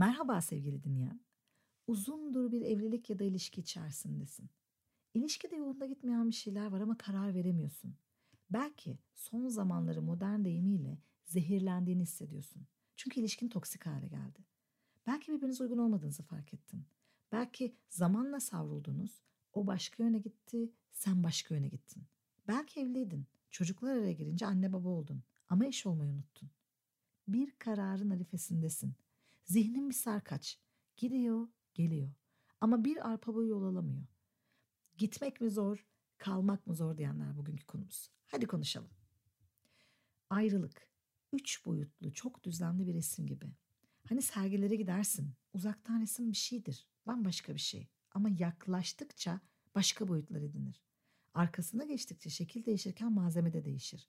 Merhaba sevgili dinleyen. Uzundur bir evlilik ya da ilişki içerisindesin. İlişkide yolunda gitmeyen bir şeyler var ama karar veremiyorsun. Belki son zamanları modern deyimiyle zehirlendiğini hissediyorsun. Çünkü ilişkin toksik hale geldi. Belki birbirinize uygun olmadığınızı fark ettin. Belki zamanla savruldunuz, o başka yöne gitti, sen başka yöne gittin. Belki evliydin, çocuklar araya girince anne baba oldun ama eş olmayı unuttun. Bir kararın arifesindesin. Zihnin bir sarkaç. Gidiyor, geliyor. Ama bir arpa boyu yol alamıyor. Gitmek mi zor, kalmak mı zor diyenler bugünkü konumuz. Hadi konuşalım. Ayrılık. Üç boyutlu, çok düzenli bir resim gibi. Hani sergilere gidersin. Uzaktan resim bir şeydir. Bambaşka bir şey. Ama yaklaştıkça başka boyutlar edinir. Arkasına geçtikçe şekil değişirken malzeme de değişir.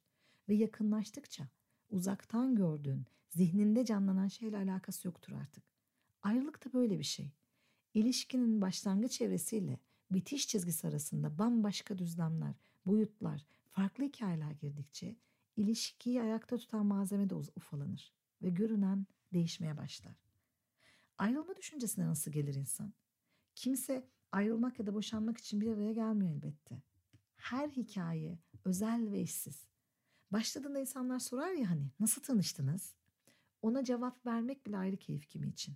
Ve yakınlaştıkça uzaktan gördüğün, zihninde canlanan şeyle alakası yoktur artık. Ayrılık da böyle bir şey. İlişkinin başlangıç evresiyle bitiş çizgisi arasında bambaşka düzlemler, boyutlar, farklı hikayeler girdikçe ilişkiyi ayakta tutan malzeme de ufalanır ve görünen değişmeye başlar. Ayrılma düşüncesine nasıl gelir insan? Kimse ayrılmak ya da boşanmak için bir araya gelmiyor elbette. Her hikaye özel ve eşsiz. Başladığında insanlar sorar ya hani nasıl tanıştınız? Ona cevap vermek bile ayrı keyif kimi için.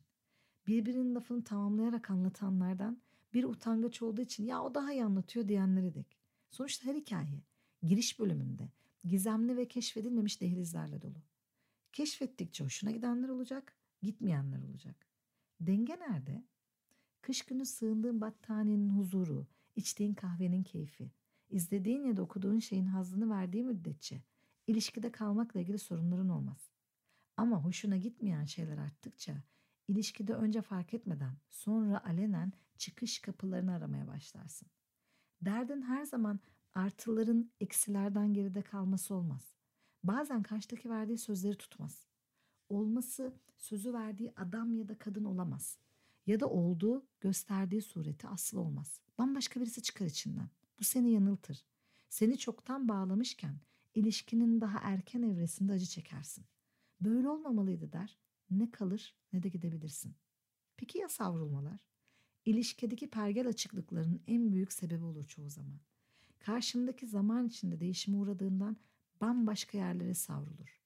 Birbirinin lafını tamamlayarak anlatanlardan bir utangaç olduğu için ya o daha iyi anlatıyor diyenlere dek. Sonuçta her hikaye giriş bölümünde gizemli ve keşfedilmemiş dehlizlerle dolu. Keşfettikçe hoşuna gidenler olacak, gitmeyenler olacak. Denge nerede? Kış günü sığındığın battaniyenin huzuru, içtiğin kahvenin keyfi, izlediğin ya da okuduğun şeyin hazzını verdiği müddetçe ilişkide kalmakla ilgili sorunların olmaz. Ama hoşuna gitmeyen şeyler arttıkça ilişkide önce fark etmeden sonra alenen çıkış kapılarını aramaya başlarsın. Derdin her zaman artıların eksilerden geride kalması olmaz. Bazen karşıdaki verdiği sözleri tutmaz. Olması sözü verdiği adam ya da kadın olamaz. Ya da olduğu gösterdiği sureti aslı olmaz. Bambaşka birisi çıkar içinden. Bu seni yanıltır. Seni çoktan bağlamışken ilişkinin daha erken evresinde acı çekersin. Böyle olmamalıydı der. Ne kalır ne de gidebilirsin. Peki ya savrulmalar? İlişkideki pergel açıklıklarının en büyük sebebi olur çoğu zaman. Karşımdaki zaman içinde değişime uğradığından bambaşka yerlere savrulur.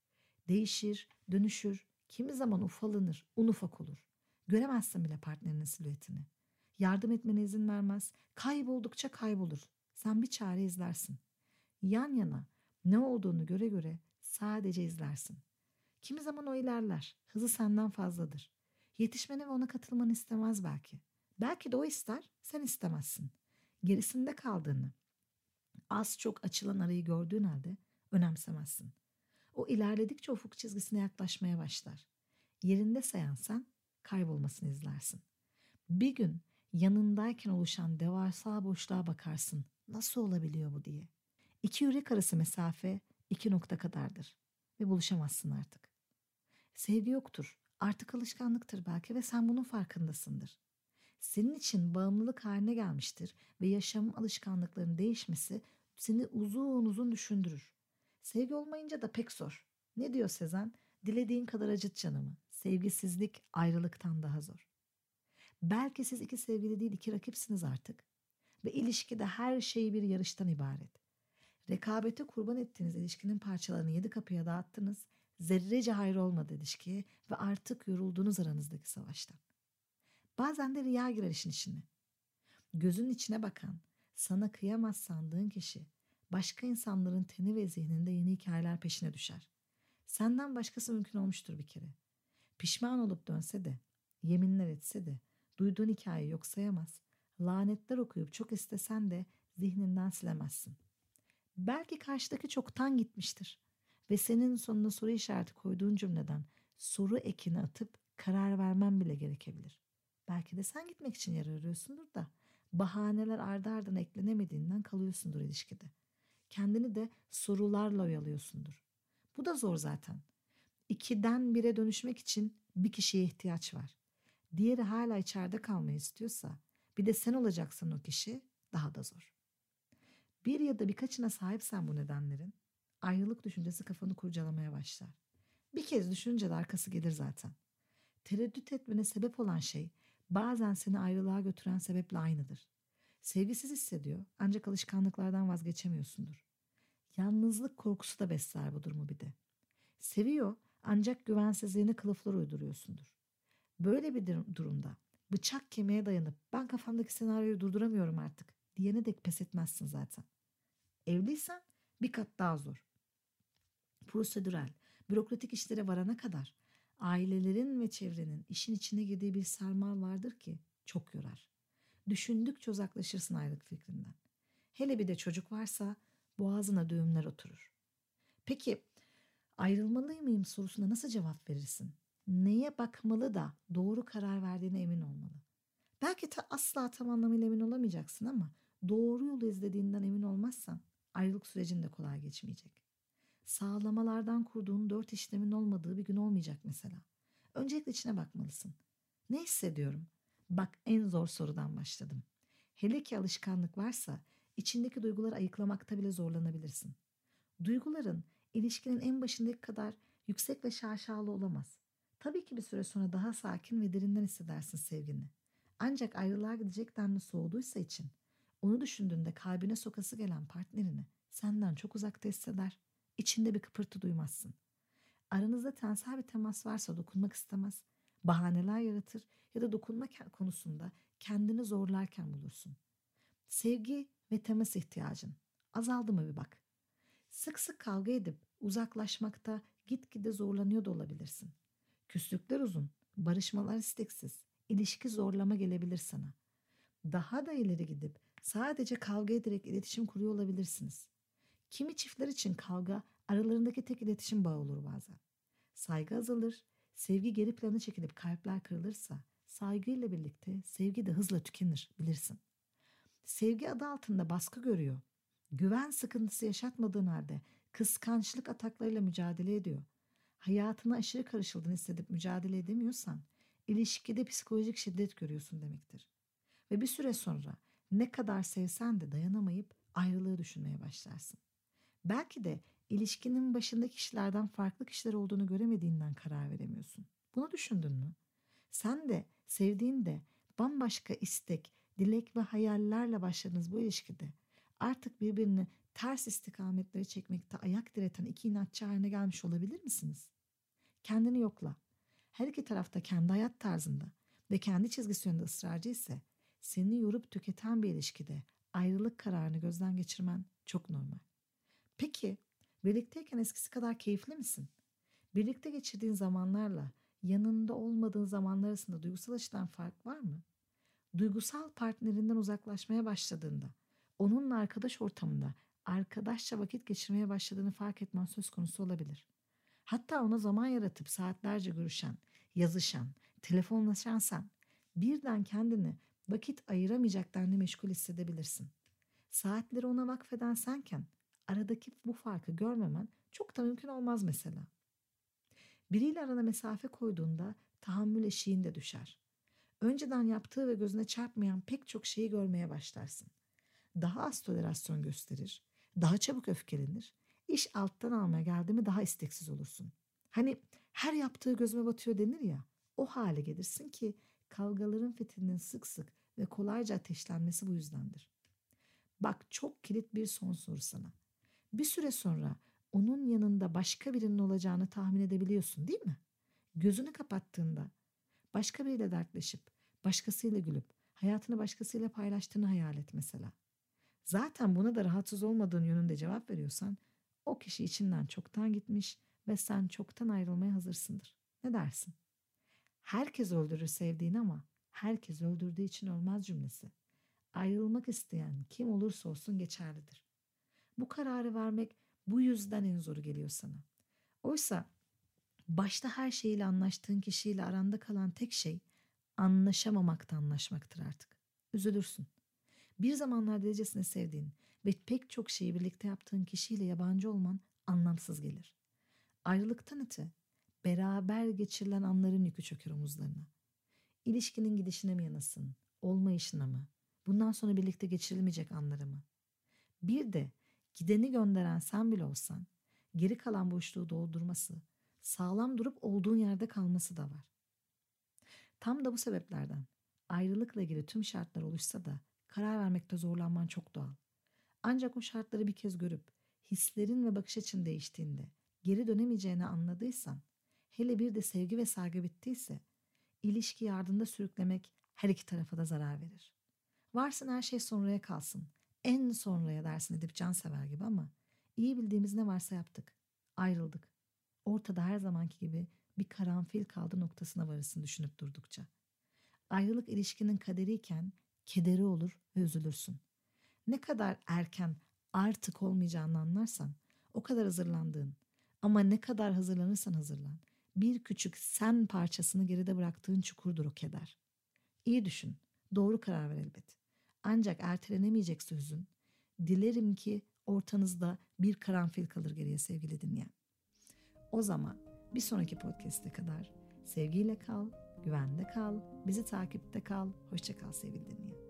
Değişir, dönüşür, kimi zaman ufalanır, un ufak olur. Göremezsin bile partnerinin silüetini. Yardım etmene izin vermez, kayboldukça kaybolur. Sen bir çare izlersin. Yan yana ne olduğunu göre göre sadece izlersin. Kimi zaman o ilerler, hızı senden fazladır. Yetişmeni ve ona katılmanı istemez belki. Belki de o ister, sen istemezsin. Gerisinde kaldığını, az çok açılan arayı gördüğün halde önemsemezsin. O ilerledikçe ufuk çizgisine yaklaşmaya başlar. Yerinde sayan sen kaybolmasını izlersin. Bir gün yanındayken oluşan devasa boşluğa bakarsın. Nasıl olabiliyor bu diye. İki yürek arası mesafe iki nokta kadardır ve buluşamazsın artık. Sevgi yoktur. Artık alışkanlıktır belki ve sen bunun farkındasındır. Senin için bağımlılık haline gelmiştir ve yaşam alışkanlıklarının değişmesi seni uzun uzun düşündürür. Sevgi olmayınca da pek zor. Ne diyor Sezen? Dilediğin kadar acıt canımı. Sevgisizlik ayrılıktan daha zor. Belki siz iki sevgili değil iki rakipsiniz artık. Ve ilişkide her şey bir yarıştan ibaret. Rekabete kurban ettiğiniz ilişkinin parçalarını yedi kapıya dağıttınız. Zerrece hayır olmadı ilişkiye ve artık yoruldunuz aranızdaki savaştan. Bazen de riya girer işin içine. Gözün içine bakan, sana kıyamaz sandığın kişi başka insanların teni ve zihninde yeni hikayeler peşine düşer. Senden başkası mümkün olmuştur bir kere. Pişman olup dönse de, yeminler etse de, duyduğun hikaye yok sayamaz. Lanetler okuyup çok istesen de zihninden silemezsin. Belki karşıdaki çoktan gitmiştir ve senin sonuna soru işareti koyduğun cümleden soru ekini atıp karar vermen bile gerekebilir. Belki de sen gitmek için yer arıyorsundur da bahaneler ardı ardına eklenemediğinden kalıyorsundur ilişkide. Kendini de sorularla oyalıyorsundur. Bu da zor zaten. İkiden bire dönüşmek için bir kişiye ihtiyaç var. Diğeri hala içeride kalmayı istiyorsa bir de sen olacaksın o kişi daha da zor. Bir ya da birkaçına sahipsen bu nedenlerin ayrılık düşüncesi kafanı kurcalamaya başlar. Bir kez düşünce de arkası gelir zaten. Tereddüt etmene sebep olan şey bazen seni ayrılığa götüren sebeple aynıdır. Sevgisiz hissediyor ancak alışkanlıklardan vazgeçemiyorsundur. Yalnızlık korkusu da besler bu durumu bir de. Seviyor ancak güvensizliğine kılıflar uyduruyorsundur. Böyle bir durumda bıçak kemiğe dayanıp ben kafamdaki senaryoyu durduramıyorum artık diyene dek pes etmezsin zaten. Evliysen bir kat daha zor. Prosedürel, bürokratik işlere varana kadar ailelerin ve çevrenin işin içine girdiği bir sarmal vardır ki çok yorar. Düşündükçe uzaklaşırsın ayrılık fikrinden. Hele bir de çocuk varsa boğazına düğümler oturur. Peki ayrılmalı mıyım sorusuna nasıl cevap verirsin? Neye bakmalı da doğru karar verdiğine emin olmalı. Belki ta asla tam anlamıyla emin olamayacaksın ama doğru yolu izlediğinden emin olmazsan ayrılık sürecin de kolay geçmeyecek. Sağlamalardan kurduğun dört işlemin olmadığı bir gün olmayacak mesela. Öncelikle içine bakmalısın. Ne hissediyorum? Bak en zor sorudan başladım. Hele ki alışkanlık varsa içindeki duyguları ayıklamakta bile zorlanabilirsin. Duyguların ilişkinin en başındaki kadar yüksek ve şaşalı olamaz. Tabii ki bir süre sonra daha sakin ve derinden hissedersin sevgini. Ancak ayrılığa gidecek denli soğuduysa için onu düşündüğünde kalbine sokası gelen partnerini senden çok uzakta hisseder. İçinde bir kıpırtı duymazsın. Aranızda tensel bir temas varsa dokunmak istemez. Bahaneler yaratır ya da dokunma konusunda kendini zorlarken bulursun. Sevgi ve temas ihtiyacın azaldı mı bir bak. Sık sık kavga edip uzaklaşmakta gitgide zorlanıyor da olabilirsin. Küslükler uzun, barışmalar isteksiz, ilişki zorlama gelebilir sana. Daha da ileri gidip sadece kavga ederek iletişim kuruyor olabilirsiniz. Kimi çiftler için kavga aralarındaki tek iletişim bağı olur bazen. Saygı azalır, sevgi geri plana çekilip kalpler kırılırsa saygıyla birlikte sevgi de hızla tükenir bilirsin. Sevgi adı altında baskı görüyor. Güven sıkıntısı yaşatmadığın halde kıskançlık ataklarıyla mücadele ediyor. Hayatına aşırı karışıldığını hissedip mücadele edemiyorsan ilişkide psikolojik şiddet görüyorsun demektir. Ve bir süre sonra ne kadar sevsen de dayanamayıp ayrılığı düşünmeye başlarsın. Belki de ilişkinin başındaki kişilerden farklı kişiler olduğunu göremediğinden karar veremiyorsun. Bunu düşündün mü? Sen de sevdiğinde bambaşka istek, dilek ve hayallerle başladığınız bu ilişkide artık birbirini ters istikametlere çekmekte ayak direten iki inatçı haline gelmiş olabilir misiniz? Kendini yokla. Her iki tarafta kendi hayat tarzında ve kendi çizgisi yönünde ısrarcı ise seni yorup tüketen bir ilişkide ayrılık kararını gözden geçirmen çok normal. Peki birlikteyken eskisi kadar keyifli misin? Birlikte geçirdiğin zamanlarla yanında olmadığın zamanlar arasında duygusal açıdan fark var mı? Duygusal partnerinden uzaklaşmaya başladığında, onunla arkadaş ortamında arkadaşça vakit geçirmeye başladığını fark etmen söz konusu olabilir. Hatta ona zaman yaratıp saatlerce görüşen, yazışan, telefonlaşan sen birden kendini vakit ayıramayacak denli meşgul hissedebilirsin. Saatleri ona vakfeden senken aradaki bu farkı görmemen çok da mümkün olmaz mesela. Biriyle arana mesafe koyduğunda tahammül eşiğin de düşer. Önceden yaptığı ve gözüne çarpmayan pek çok şeyi görmeye başlarsın. Daha az tolerasyon gösterir, daha çabuk öfkelenir, iş alttan almaya geldi mi daha isteksiz olursun. Hani her yaptığı gözüme batıyor denir ya, o hale gelirsin ki kavgaların fitilinin sık sık ve kolayca ateşlenmesi bu yüzdendir. Bak çok kilit bir son soru sana. Bir süre sonra onun yanında başka birinin olacağını tahmin edebiliyorsun değil mi? Gözünü kapattığında başka biriyle dertleşip, başkasıyla gülüp, hayatını başkasıyla paylaştığını hayal et mesela. Zaten buna da rahatsız olmadığın yönünde cevap veriyorsan o kişi içinden çoktan gitmiş ve sen çoktan ayrılmaya hazırsındır. Ne dersin? Herkes öldürür sevdiğini ama herkes öldürdüğü için ölmez cümlesi. Ayrılmak isteyen kim olursa olsun geçerlidir. Bu kararı vermek bu yüzden en zoru geliyor sana. Oysa başta her şeyiyle anlaştığın kişiyle aranda kalan tek şey anlaşamamakta anlaşmaktır artık. Üzülürsün. Bir zamanlar derecesine sevdiğin ve pek çok şeyi birlikte yaptığın kişiyle yabancı olman anlamsız gelir. Ayrılıktan öte beraber geçirilen anların yükü çöker omuzlarına. İlişkinin gidişine mi yanasın, olmayışına mı, bundan sonra birlikte geçirilmeyecek anları mı? Bir de gideni gönderen sen bile olsan, geri kalan boşluğu doldurması, sağlam durup olduğun yerde kalması da var. Tam da bu sebeplerden ayrılıkla ilgili tüm şartlar oluşsa da karar vermekte zorlanman çok doğal. Ancak o şartları bir kez görüp hislerin ve bakış açın değiştiğinde geri dönemeyeceğini anladıysan, hele bir de sevgi ve saygı bittiyse, ilişkiyi ardında sürüklemek her iki tarafa da zarar verir. Varsın her şey sonraya kalsın. En sonraya dersin edip can sever gibi ama iyi bildiğimiz ne varsa yaptık. Ayrıldık. Ortada her zamanki gibi bir karanfil kaldı noktasına varırsın düşünüp durdukça. Ayrılık ilişkinin kaderiyken kederi olur ve üzülürsün. Ne kadar erken artık olmayacağını anlarsan o kadar hazırlandığın ama ne kadar hazırlanırsan hazırlan bir küçük sen parçasını geride bıraktığın çukurdur o keder. İyi düşün, doğru karar ver elbet. Ancak ertelenemeyecekse hüzün, dilerim ki ortanızda bir karanfil kalır geriye sevgili dinleyen. O zaman bir sonraki podcast'e kadar sevgiyle kal, güvende kal, bizi takipte kal, hoşça kal sevgili dinleyen.